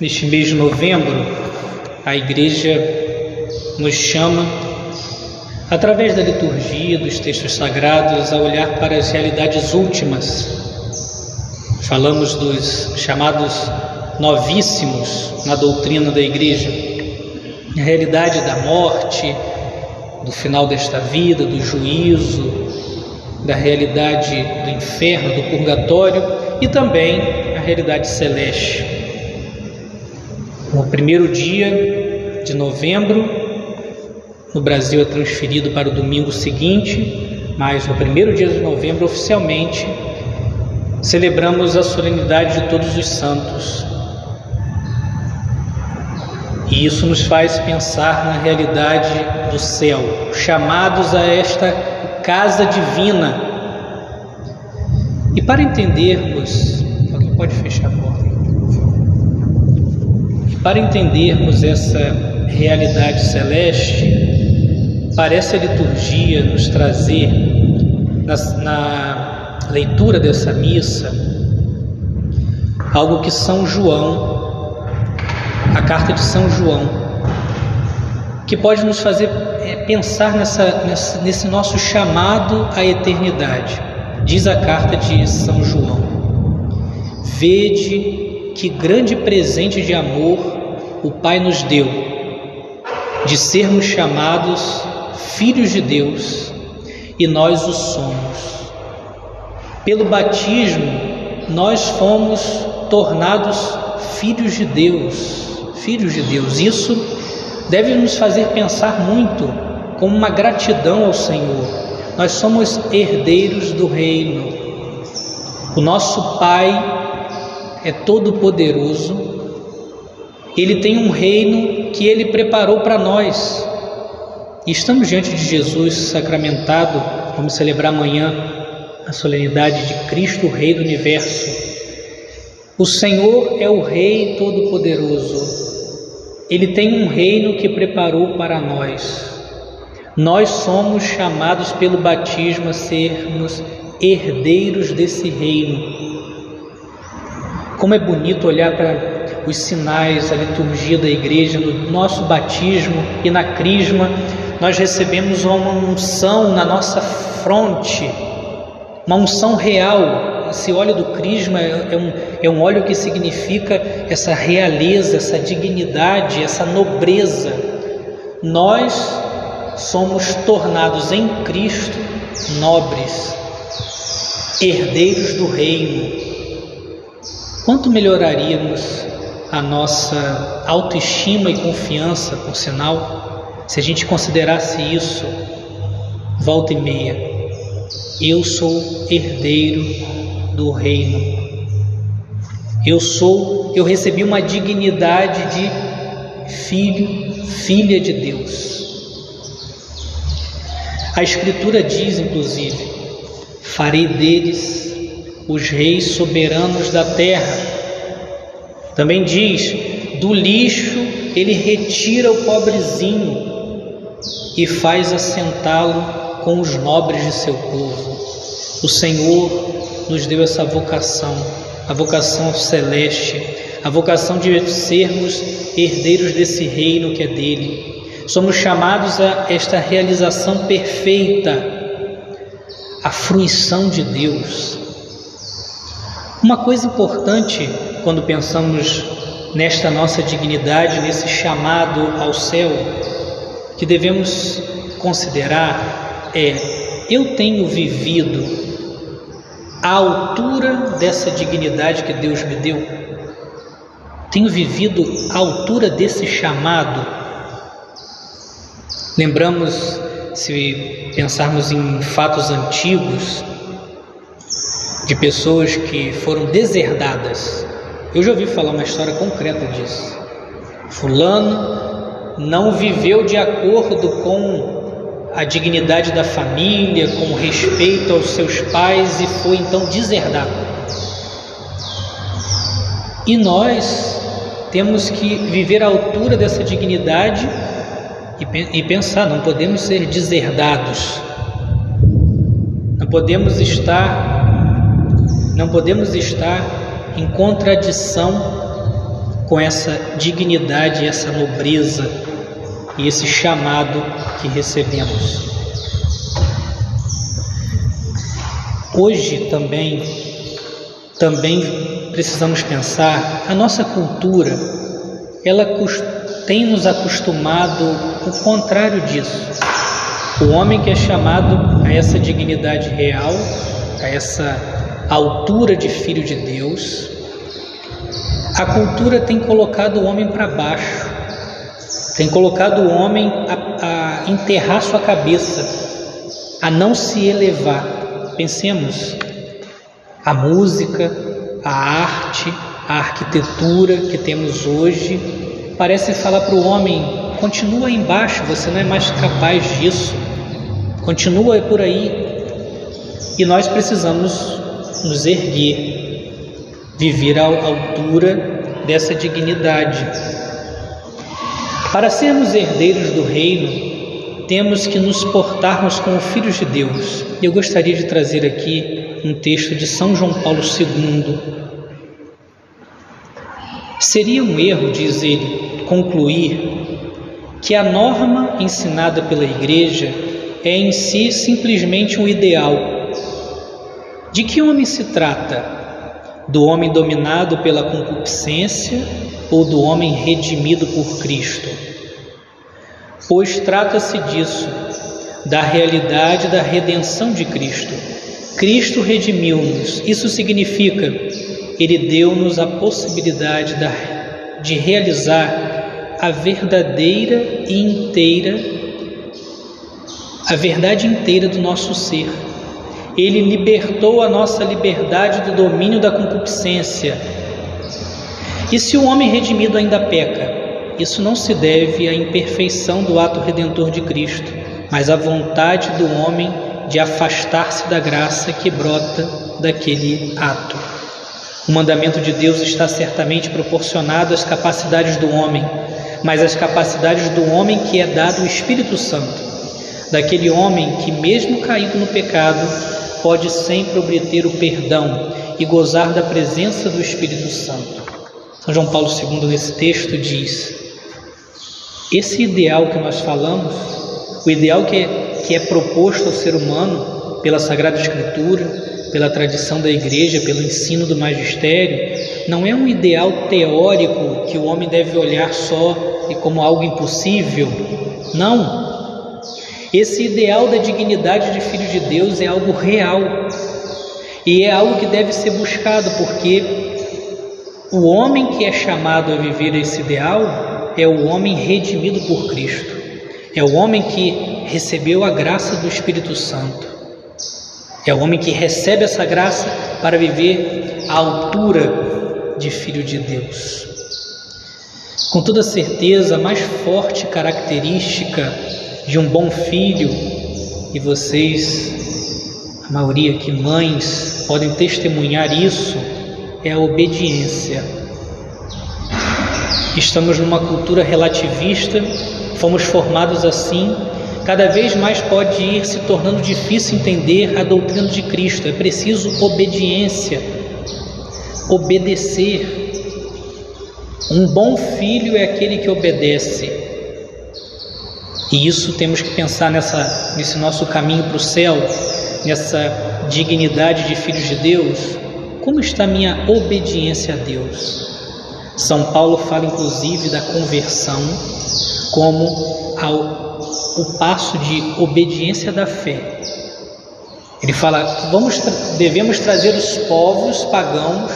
Neste mês de novembro, a Igreja nos chama, através da liturgia, dos textos sagrados, a olhar para as realidades últimas. Falamos dos chamados novíssimos na doutrina da Igreja, a realidade da morte, do final desta vida, do juízo, da realidade do inferno, do purgatório e também a realidade celeste. No primeiro dia de novembro, no Brasil é transferido para o domingo seguinte, mas no primeiro dia de novembro, oficialmente, celebramos a solenidade de Todos os Santos. E isso nos faz pensar na realidade do céu, chamados a esta casa divina. E para entendermos, alguém pode fechar a porta? Para entendermos essa realidade celeste, parece a liturgia nos trazer, na, na leitura dessa missa, algo que São João, a carta de São João, que pode nos fazer é, pensar nessa, nessa, nesse nosso chamado à eternidade. Diz a carta de São João: Vede que grande presente de amor o Pai nos deu, de sermos chamados filhos de Deus, e nós o somos. Pelo batismo, nós fomos tornados filhos de Deus, filhos de Deus. Isso deve nos fazer pensar muito como uma gratidão ao Senhor. Nós somos herdeiros do reino. O nosso Pai é todo-poderoso, ele tem um reino que ele preparou para nós. Estamos diante de Jesus sacramentado, vamos celebrar amanhã a solenidade de Cristo, Rei do Universo. O Senhor é o Rei Todo-Poderoso. Ele tem um reino que preparou para nós. Nós somos chamados pelo batismo a sermos herdeiros desse reino. Como é bonito olhar para os sinais, a liturgia da igreja, no nosso batismo e na crisma, nós recebemos uma unção na nossa fronte, uma unção real. Esse óleo do crisma é um, é um óleo que significa essa realeza, essa dignidade, essa nobreza. Nós somos tornados em Cristo nobres, herdeiros do reino, Quanto melhoraríamos a nossa autoestima e confiança, por sinal, se a gente considerasse isso volta e meia. Eu sou herdeiro do reino. Eu sou, eu recebi uma dignidade de filho, filha de Deus. A Escritura diz, inclusive, farei deles os reis soberanos da terra. Também diz: do lixo ele retira o pobrezinho e faz assentá-lo com os nobres de seu povo. O Senhor nos deu essa vocação, a vocação celeste, a vocação de sermos herdeiros desse reino que é dele. Somos chamados a esta realização perfeita, a fruição de Deus, uma coisa importante quando pensamos nesta nossa dignidade, nesse chamado ao céu, que devemos considerar é: eu tenho vivido à altura dessa dignidade que Deus me deu? Tenho vivido à altura desse chamado? Lembramos, se pensarmos em fatos antigos, de pessoas que foram deserdadas. Eu já ouvi falar uma história concreta disso. Fulano não viveu de acordo com a dignidade da família, com respeito aos seus pais e foi então deserdado. E nós temos que viver à altura dessa dignidade e, pensar, não podemos ser deserdados, não podemos estar não podemos estar em contradição com essa dignidade, essa nobreza e esse chamado que recebemos. Hoje também também precisamos pensar a nossa cultura ela tem nos acostumado o contrário disso. O homem que é chamado a essa dignidade real, a essa altura de filho de Deus, a cultura tem colocado o homem para baixo, tem colocado o homem a, a enterrar sua cabeça, a não se elevar. Pensemos, a música, a arte, a arquitetura que temos hoje parece falar para o homem: continua embaixo, você não é mais capaz disso, continua por aí. E nós precisamos nos erguer, viver à altura dessa dignidade. Para sermos herdeiros do reino, temos que nos portarmos como filhos de Deus. Eu gostaria de trazer aqui um texto de São João Paulo II, Seria um erro, diz ele, concluir que a norma ensinada pela Igreja é em si simplesmente um ideal. De que homem se trata? Do homem dominado pela concupiscência ou do homem redimido por Cristo? Pois trata-se disso, da realidade da redenção de Cristo. Cristo redimiu-nos. Isso significa ele deu-nos a possibilidade de realizar a verdadeira e inteira, a verdade inteira do nosso ser. Ele libertou a nossa liberdade do domínio da concupiscência. E se o homem redimido ainda peca, isso não se deve à imperfeição do ato redentor de Cristo, mas à vontade do homem de afastar-se da graça que brota daquele ato. O mandamento de Deus está certamente proporcionado às capacidades do homem, mas às capacidades do homem que é dado o Espírito Santo, daquele homem que, mesmo caído no pecado, pode sempre obter o perdão e gozar da presença do Espírito Santo. São João Paulo II, nesse texto, diz: esse ideal que nós falamos, o ideal que é, que é proposto ao ser humano pela Sagrada Escritura, pela tradição da igreja, pelo ensino do magistério, não é um ideal teórico que o homem deve olhar só e como algo impossível. Não. Esse ideal da dignidade de filho de Deus é algo real e é algo que deve ser buscado, porque o homem que é chamado a viver esse ideal é o homem redimido por Cristo, é o homem que recebeu a graça do Espírito Santo. É o homem que recebe essa graça para viver à altura de filho de Deus. Com toda certeza, a mais forte característica de um bom filho, e vocês, a maioria aqui, mães, podem testemunhar isso, é a obediência. Estamos numa cultura relativista, fomos formados assim cada vez mais pode ir se tornando difícil entender a doutrina de Cristo. É preciso obediência, obedecer. Um bom filho é aquele que obedece. E isso temos que pensar nessa, nesse nosso caminho para o céu, nessa dignidade de filhos de Deus. Como está minha obediência a Deus? São Paulo fala inclusive da conversão como ao o passo de obediência da fé. Ele fala: vamos, devemos trazer os povos pagãos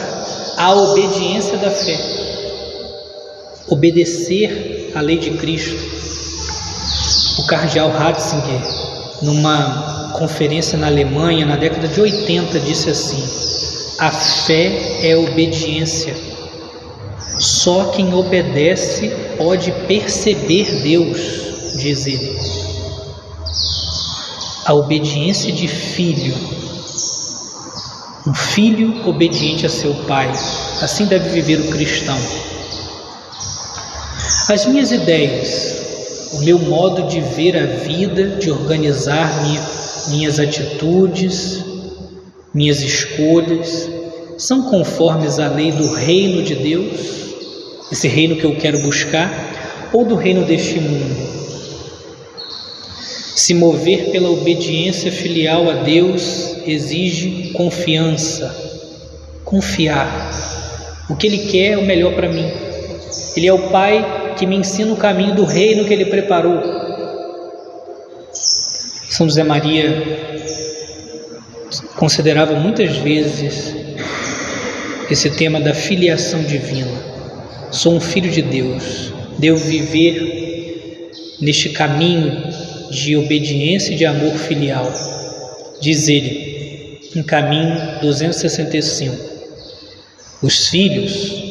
à obediência da fé, obedecer à lei de Cristo. O cardeal Ratzinger, numa conferência na Alemanha na década de 80, disse assim: a fé é obediência. Só quem obedece pode perceber Deus diz ele. A obediência de filho. Um filho obediente a seu pai. Assim deve viver o cristão. As minhas ideias, o meu modo de ver a vida, de organizar minha, minhas atitudes, minhas escolhas, são conformes à lei do reino de Deus? esse reino que eu quero buscar, ou do reino deste mundo. Se mover pela obediência filial a Deus exige confiança, confiar. O que Ele quer é o melhor para mim. Ele é o Pai que me ensina o caminho do reino que Ele preparou. São José Maria considerava muitas vezes esse tema da filiação divina. Sou um filho de Deus, devo viver neste caminho de obediência e de amor filial. Diz ele, em caminho 265. Os filhos,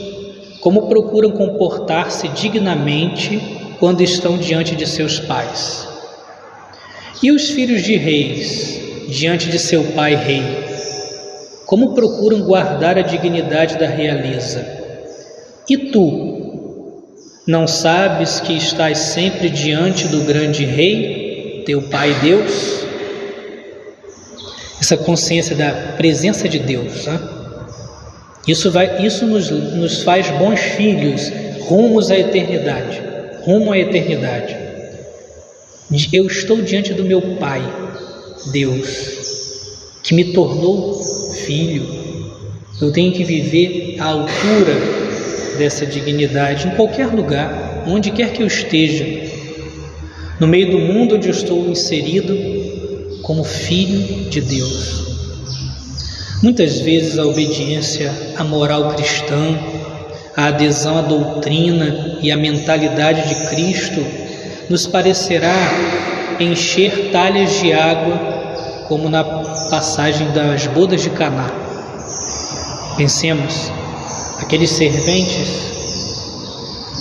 como procuram comportar-se dignamente quando estão diante de seus pais? E os filhos de reis, diante de seu pai rei, como procuram guardar a dignidade da realeza. E tu, não sabes que estás sempre diante do grande rei, teu pai Deus? Essa consciência da presença de Deus, né? Isso, vai, isso nos, nos faz bons filhos rumos à eternidade, rumo à eternidade. Eu estou diante do meu Pai, Deus, que me tornou filho. Eu tenho que viver à altura dessa dignidade em qualquer lugar, onde quer que eu esteja, no meio do mundo onde eu estou inserido, como filho de Deus. Muitas vezes a obediência à moral cristã, a adesão à doutrina e à mentalidade de Cristo nos parecerá encher talhas de água como na passagem das bodas de Caná. Pensemos, aqueles serventes,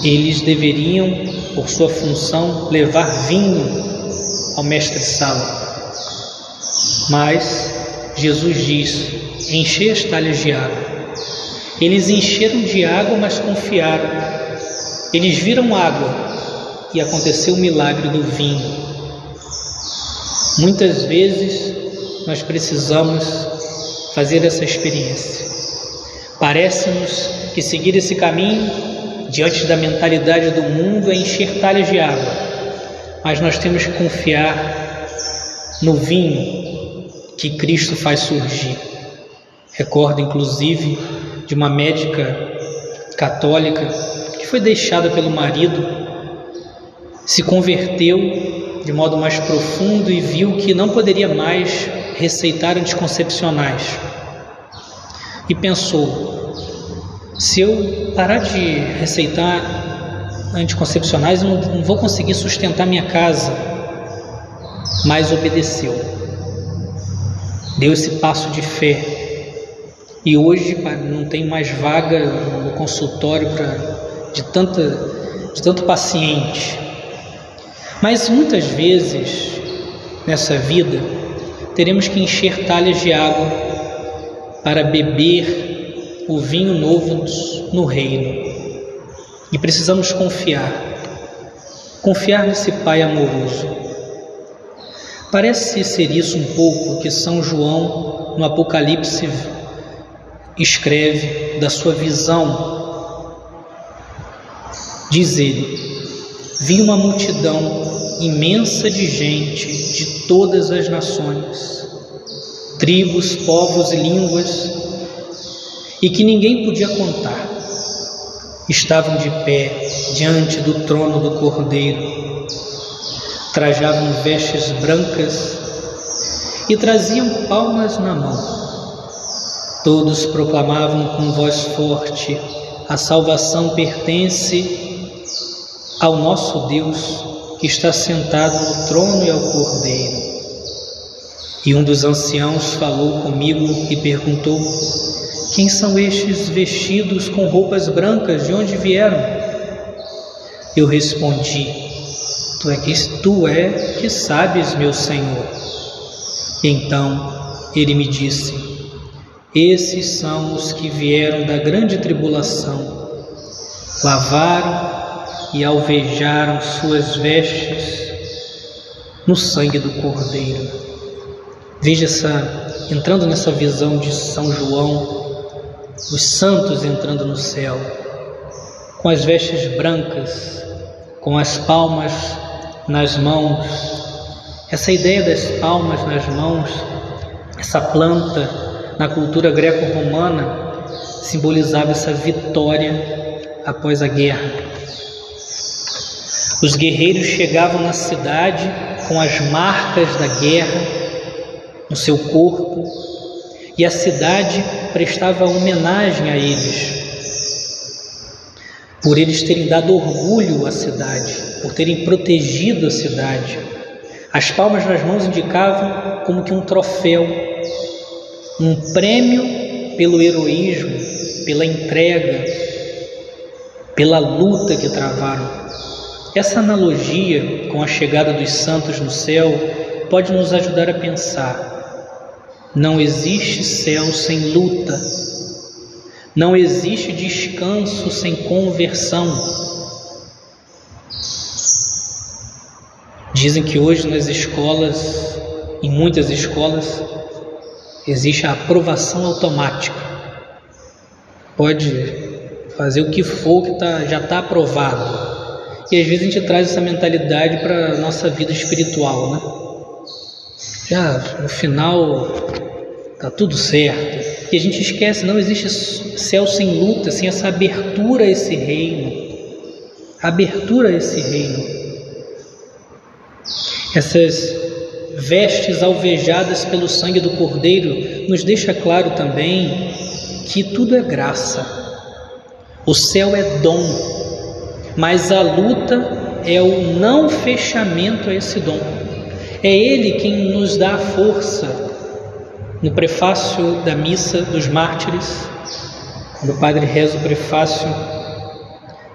eles deveriam, por sua função, levar vinho ao mestre Sala. Mas Jesus diz: encher as talhas de água. Eles encheram de água, mas confiaram. Eles viram água e aconteceu o milagre do vinho. Muitas vezes nós precisamos fazer essa experiência. Parece-nos que seguir esse caminho diante da mentalidade do mundo é encher talhas de água, mas nós temos que confiar no vinho que Cristo faz surgir. Recordo inclusive de uma médica católica que foi deixada pelo marido, se converteu de modo mais profundo e viu que não poderia mais receitar anticoncepcionais. E pensou: se eu parar de receitar anticoncepcionais, eu não vou conseguir sustentar minha casa. Mas obedeceu. Deu esse passo de fé. E hoje não tem mais vaga no consultório para de tanta de tanto paciente. Mas muitas vezes nessa vida teremos que encher talhas de água para beber o vinho novo no reino. E precisamos confiar, confiar nesse Pai amoroso. Parece ser isso um pouco que São João, no Apocalipse, escreve da sua visão. Diz ele: Vi uma multidão imensa de gente de todas as nações, tribos, povos e línguas, e que ninguém podia contar. Estavam de pé diante do trono do Cordeiro, trajavam vestes brancas e traziam palmas na mão. Todos proclamavam com voz forte: A salvação pertence ao nosso Deus que está sentado no trono e ao Cordeiro. E um dos anciãos falou comigo e perguntou: Quem são estes vestidos com roupas brancas? De onde vieram? Eu respondi: Tu é que tu é que sabes, meu Senhor. Então ele me disse: Esses são os que vieram da grande tribulação, lavaram e alvejaram suas vestes no sangue do Cordeiro. Veja essa, entrando nessa visão de São João, os santos entrando no céu, com as vestes brancas, com as palmas nas mãos. Essa ideia das palmas nas mãos, essa planta na cultura greco-romana simbolizava essa vitória após a guerra. Os guerreiros chegavam na cidade com as marcas da guerra no seu corpo e a cidade prestava homenagem a eles por eles terem dado orgulho à cidade, por terem protegido a cidade. As palmas nas mãos indicavam como que um troféu, um prêmio pelo heroísmo, pela entrega, pela luta que travaram. Essa analogia com a chegada dos santos no céu pode nos ajudar a pensar. Não existe céu sem luta, não existe descanso sem conversão. Dizem que hoje nas escolas, em muitas escolas, existe a aprovação automática. Pode fazer o que for que tá, já está aprovado. E às vezes a gente traz essa mentalidade para a nossa vida espiritual, né? Já no final tá tudo certo que a gente esquece, não existe céu sem luta, sem essa abertura a esse reino. Abertura a esse reino. Essas vestes alvejadas pelo sangue do Cordeiro nos deixa claro também que tudo é graça. O céu é dom, mas a luta é o não fechamento a esse dom. É Ele quem nos dá a força no prefácio da missa dos mártires, quando o padre reza o prefácio,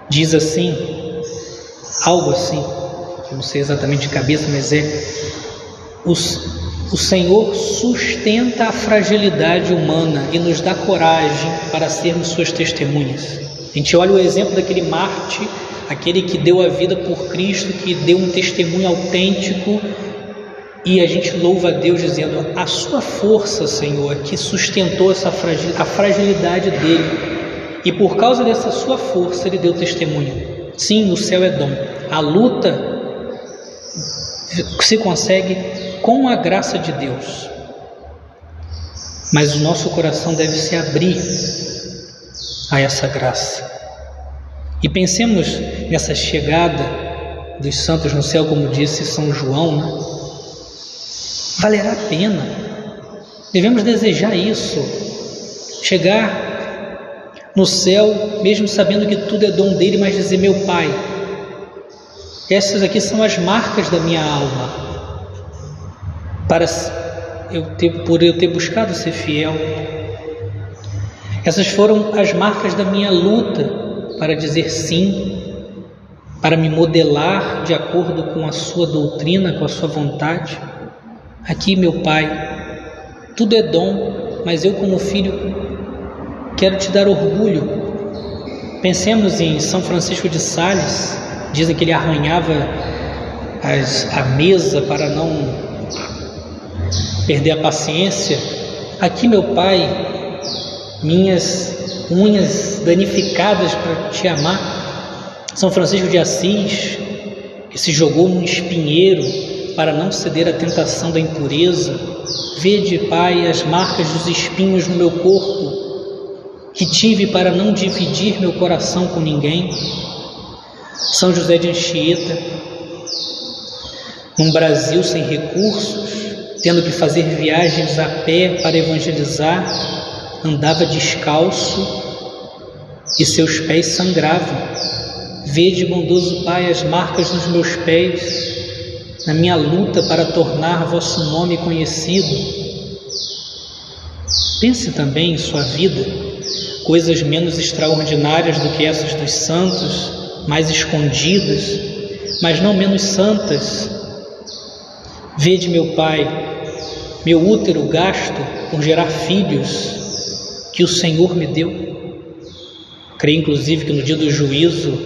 diz assim, algo assim, não sei exatamente de cabeça, mas é os, o Senhor sustenta a fragilidade humana e nos dá coragem para sermos suas testemunhas. A gente olha o exemplo daquele Marte, aquele que deu a vida por Cristo, que deu um testemunho autêntico e a gente louva a Deus dizendo: a sua força, Senhor, que sustentou essa a fragilidade dele. E por causa dessa sua força, ele deu testemunho. Sim, o céu é dom. A luta se consegue com a graça de Deus. Mas o nosso coração deve se abrir a essa graça. E pensemos nessa chegada dos santos no céu, como disse São João, né? valerá a pena. Devemos desejar isso, chegar no céu, mesmo sabendo que tudo é dom dele, mas dizer: Meu Pai, essas aqui são as marcas da minha alma, para eu ter, por eu ter buscado ser fiel. Essas foram as marcas da minha luta para dizer sim, para me modelar de acordo com a sua doutrina, com a sua vontade. Aqui, meu Pai, tudo é dom, mas eu, como filho, quero te dar orgulho. Pensemos em São Francisco de Sales, dizem que ele arranhava as, a mesa para não perder a paciência. Aqui, meu Pai, minhas unhas danificadas para te amar. São Francisco de Assis, que se jogou num espinheiro para não ceder à tentação da impureza. Vede, Pai, as marcas dos espinhos no meu corpo, que tive para não dividir meu coração com ninguém. São José de Anchieta, num Brasil sem recursos, tendo que fazer viagens a pé para evangelizar, andava descalço e seus pés sangravam. Vede, bondoso Pai, as marcas nos meus pés, na minha luta para tornar vosso nome conhecido. Pense também em sua vida, coisas menos extraordinárias do que essas dos santos, mais escondidas, mas não menos santas. Vede, meu Pai, meu útero gasto por gerar filhos que o Senhor me deu. Creio, inclusive, que no dia do juízo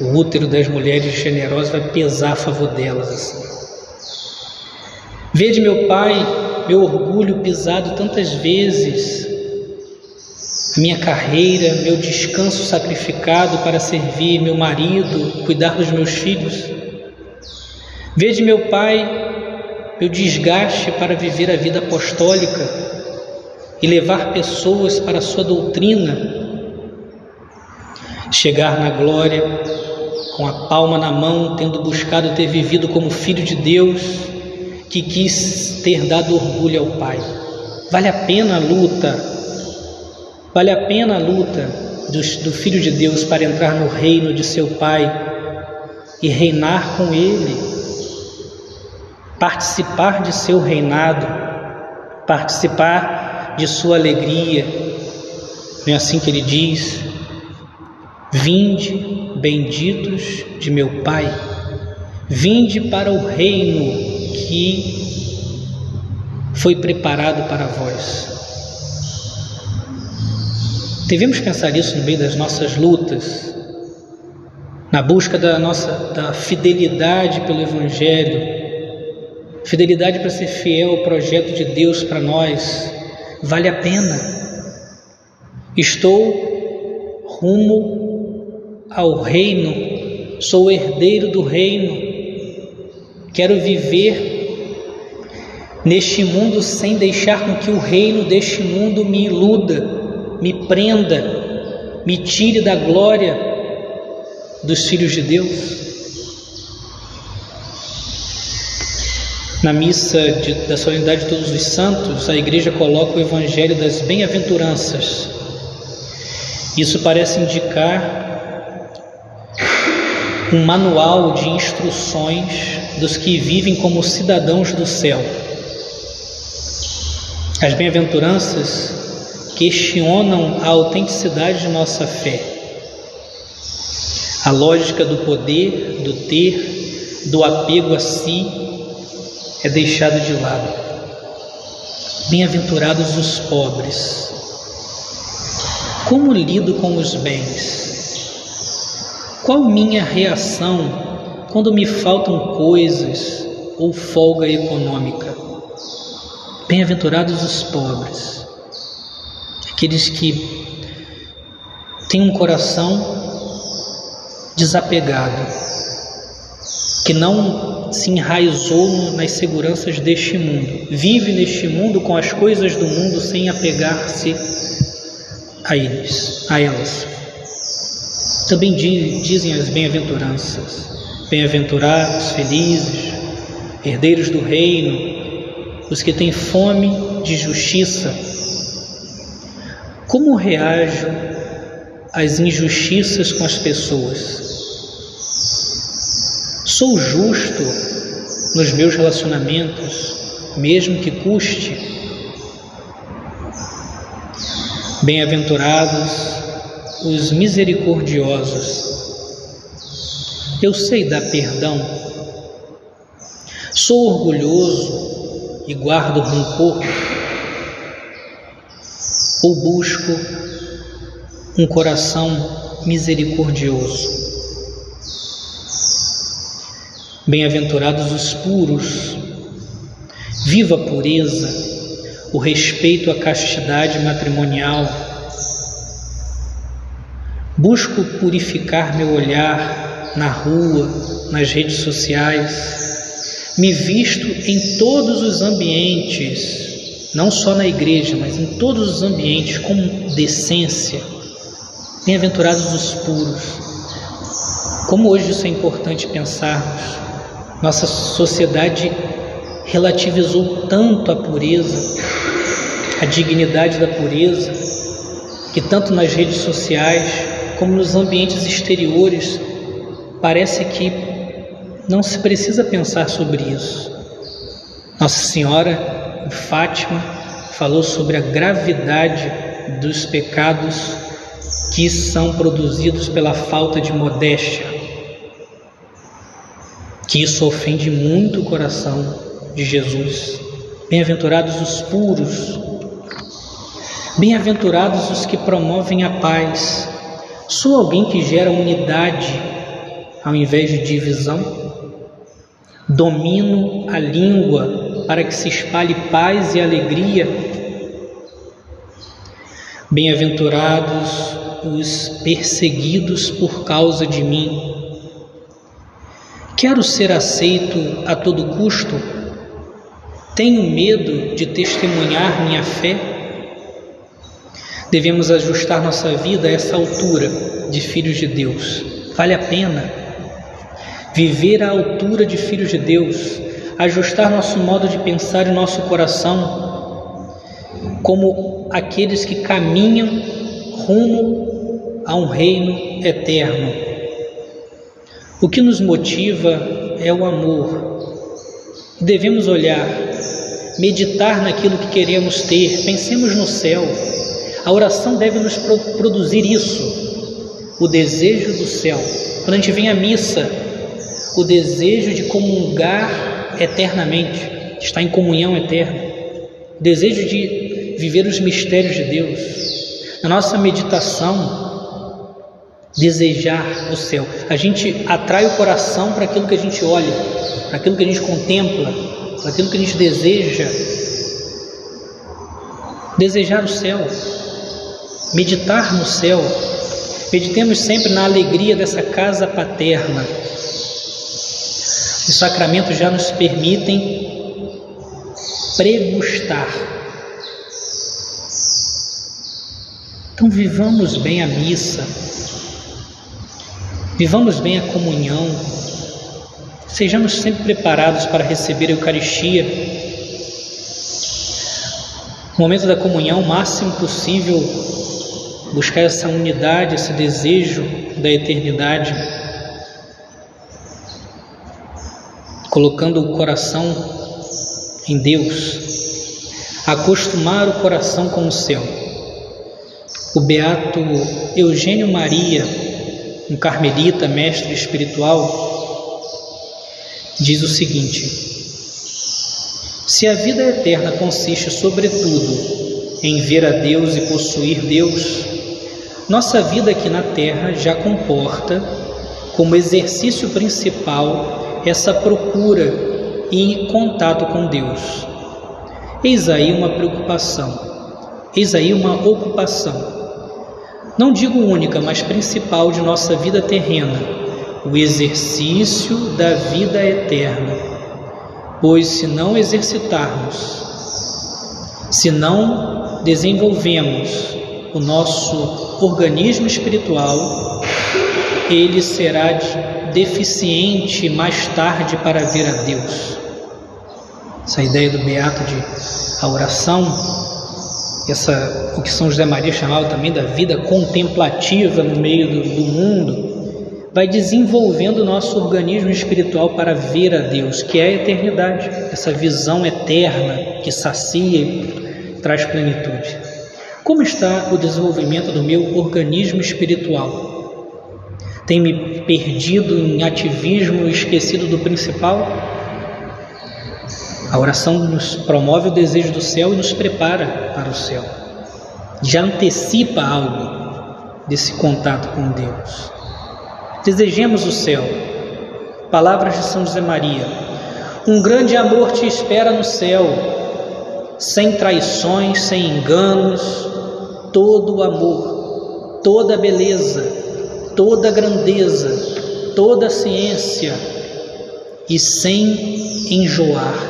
o útero das mulheres generosas vai pesar a favor delas assim. Vede, meu Pai, meu orgulho pisado tantas vezes minha carreira, meu descanso sacrificado para servir meu marido, cuidar dos meus filhos. Vede, meu Pai, meu desgaste para viver a vida apostólica e levar pessoas para a Sua doutrina, chegar na glória com a palma na mão, tendo buscado ter vivido como filho de Deus, que quis ter dado orgulho ao Pai. Vale a pena a luta Vale a pena a luta do, do Filho de Deus para entrar no reino de seu Pai e reinar com Ele, participar de seu reinado, participar de sua alegria. Não é assim que ele diz? Vinde, benditos de meu Pai, vinde para o reino que foi preparado para vós. Devemos pensar isso no meio das nossas lutas, na busca da nossa da fidelidade pelo Evangelho, fidelidade para ser fiel ao projeto de Deus para nós. Vale a pena. Estou rumo ao reino, sou herdeiro do reino, quero viver neste mundo sem deixar com que o reino deste mundo me iluda me prenda, me tire da glória dos filhos de Deus. Na missa de, da solenidade de todos os santos, a igreja coloca o evangelho das bem-aventuranças. Isso parece indicar um manual de instruções dos que vivem como cidadãos do céu. As bem-aventuranças questionam a autenticidade de nossa fé. A lógica do poder, do ter, do apego a si é deixada de lado. Bem-aventurados os pobres. Como lido com os bens? Qual minha reação quando me faltam coisas ou folga econômica? Bem-aventurados os pobres aqueles que têm um coração desapegado, que não se enraizou nas seguranças deste mundo, vive neste mundo com as coisas do mundo sem apegar-se a eles, a elas. Também dizem as bem-aventuranças: bem-aventurados, felizes, herdeiros do reino, os que têm fome de justiça, como reajo às injustiças com as pessoas? Sou justo nos meus relacionamentos, mesmo que custe? Bem-aventurados os misericordiosos. Eu sei dar perdão. Sou orgulhoso e guardo rancor ou busco um coração misericordioso. Bem-aventurados os puros, viva a pureza, o respeito à castidade matrimonial. Busco purificar meu olhar na rua, nas redes sociais. Me visto em todos os ambientes não só na igreja, mas em todos os ambientes, com decência. Bem-aventurados os puros. Como hoje isso é importante pensarmos. Nossa sociedade relativizou tanto a pureza, a dignidade da pureza, que tanto nas redes sociais como nos ambientes exteriores parece que não se precisa pensar sobre isso. Nossa Senhora Fátima falou sobre a gravidade dos pecados que são produzidos pela falta de modéstia, que isso ofende muito o coração de Jesus. Bem-aventurados os puros, bem-aventurados os que promovem a paz. Sou alguém que gera unidade ao invés de divisão. Domino a língua para que se espalhe paz e alegria. Bem-aventurados os perseguidos por causa de mim. Quero ser aceito a todo custo? Tenho medo de testemunhar minha fé? Devemos ajustar nossa vida a essa altura de filhos de Deus. Vale a pena viver à altura de filhos de Deus, ajustar nosso modo de pensar e nosso coração como aqueles que caminham rumo a um reino eterno. O que nos motiva é o amor. Devemos olhar, meditar naquilo que queremos ter, pensemos no céu. A oração deve nos produzir isso, o desejo do céu. Quando a gente vem à missa, o desejo de comungar eternamente, estar em comunhão eterna, o desejo de viver os mistérios de Deus. Na nossa meditação, desejar o céu. A gente atrai o coração para aquilo que a gente olha, para aquilo que a gente contempla, para aquilo que a gente deseja. Desejar o céu, meditar no céu. Meditemos sempre na alegria dessa casa paterna os sacramentos já nos permitem pregustar. Então, vivamos bem a missa, vivamos bem a comunhão, sejamos sempre preparados para receber a Eucaristia. No momento da comunhão, o máximo possível, buscar essa unidade, esse desejo da eternidade. colocando o coração em Deus, acostumar o coração com o céu. O beato Eugênio Maria, um carmelita, mestre espiritual, diz o seguinte: Se a vida eterna consiste, sobretudo, em ver a Deus e possuir Deus, nossa vida aqui na terra já comporta, como exercício principal, essa procura e contato com Deus. Eis aí uma preocupação, eis aí uma ocupação. Não digo única, mas principal de nossa vida terrena, o exercício da vida eterna. Pois se não exercitarmos, se não desenvolvemos o nosso organismo espiritual, ele será deficiente mais tarde para ver a Deus. Essa ideia do beato de a oração, essa o que São José Maria chamava também da vida contemplativa no meio do, do mundo, vai desenvolvendo o nosso organismo espiritual para ver a Deus, que é a eternidade, essa visão eterna que sacia e traz plenitude. Como está o desenvolvimento do meu organismo espiritual? Tem me perdido em ativismo esquecido do principal? A oração nos promove o desejo do céu e nos prepara para o céu. Já antecipa algo desse contato com Deus. Desejemos o céu. Palavras de São José Maria. Um grande amor te espera no céu, sem traições, sem enganos, todo o amor, toda a beleza, toda grandeza, toda ciência e sem enjoar,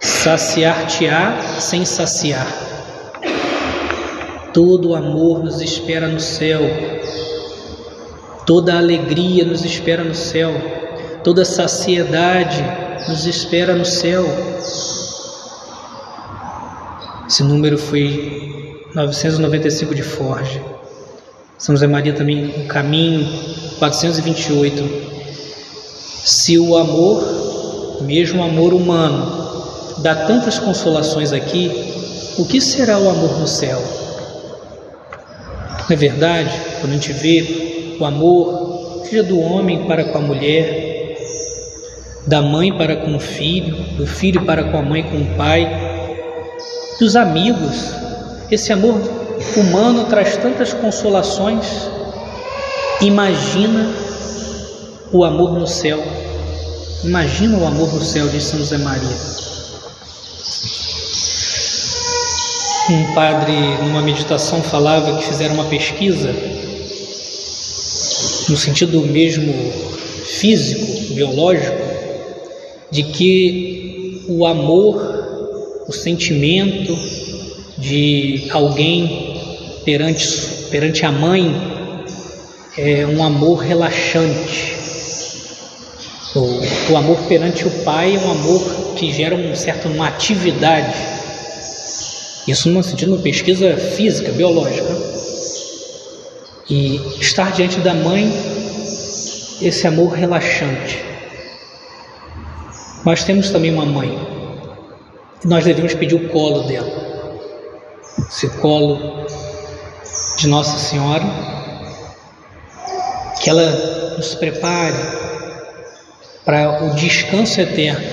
saciar-te-á sem saciar. Todo amor nos espera no céu, toda alegria nos espera no céu, toda saciedade nos espera no céu. Esse número foi 995 de Forge. São José Maria também, o caminho 428. Se o amor, mesmo o amor humano, dá tantas consolações aqui, o que será o amor no céu? É verdade? Quando a gente vê o amor, seja do homem para com a mulher, da mãe para com o filho, do filho para com a mãe com o pai, dos amigos, esse amor humano traz tantas consolações. Imagina o amor no céu. Imagina o amor no céu de São José Maria. Um padre, numa meditação, falava que fizeram uma pesquisa no sentido mesmo físico, biológico, de que o amor, o sentimento de alguém perante, perante a mãe é um amor relaxante. O, o amor perante o pai é um amor que gera um certo uma atividade isso no sentido de uma pesquisa física, biológica. E estar diante da mãe, esse amor relaxante. Nós temos também uma mãe. E nós devemos pedir o colo dela. Esse colo de Nossa Senhora. Que ela nos prepare para o descanso eterno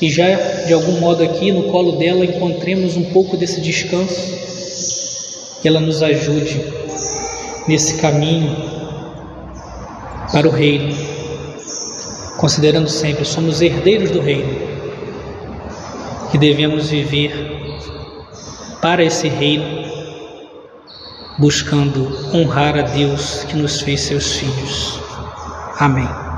e já de algum modo aqui no colo dela encontremos um pouco desse descanso, que ela nos ajude nesse caminho para o reino, considerando sempre somos herdeiros do reino e devemos viver para esse reino, buscando honrar a Deus que nos fez seus filhos. Amém.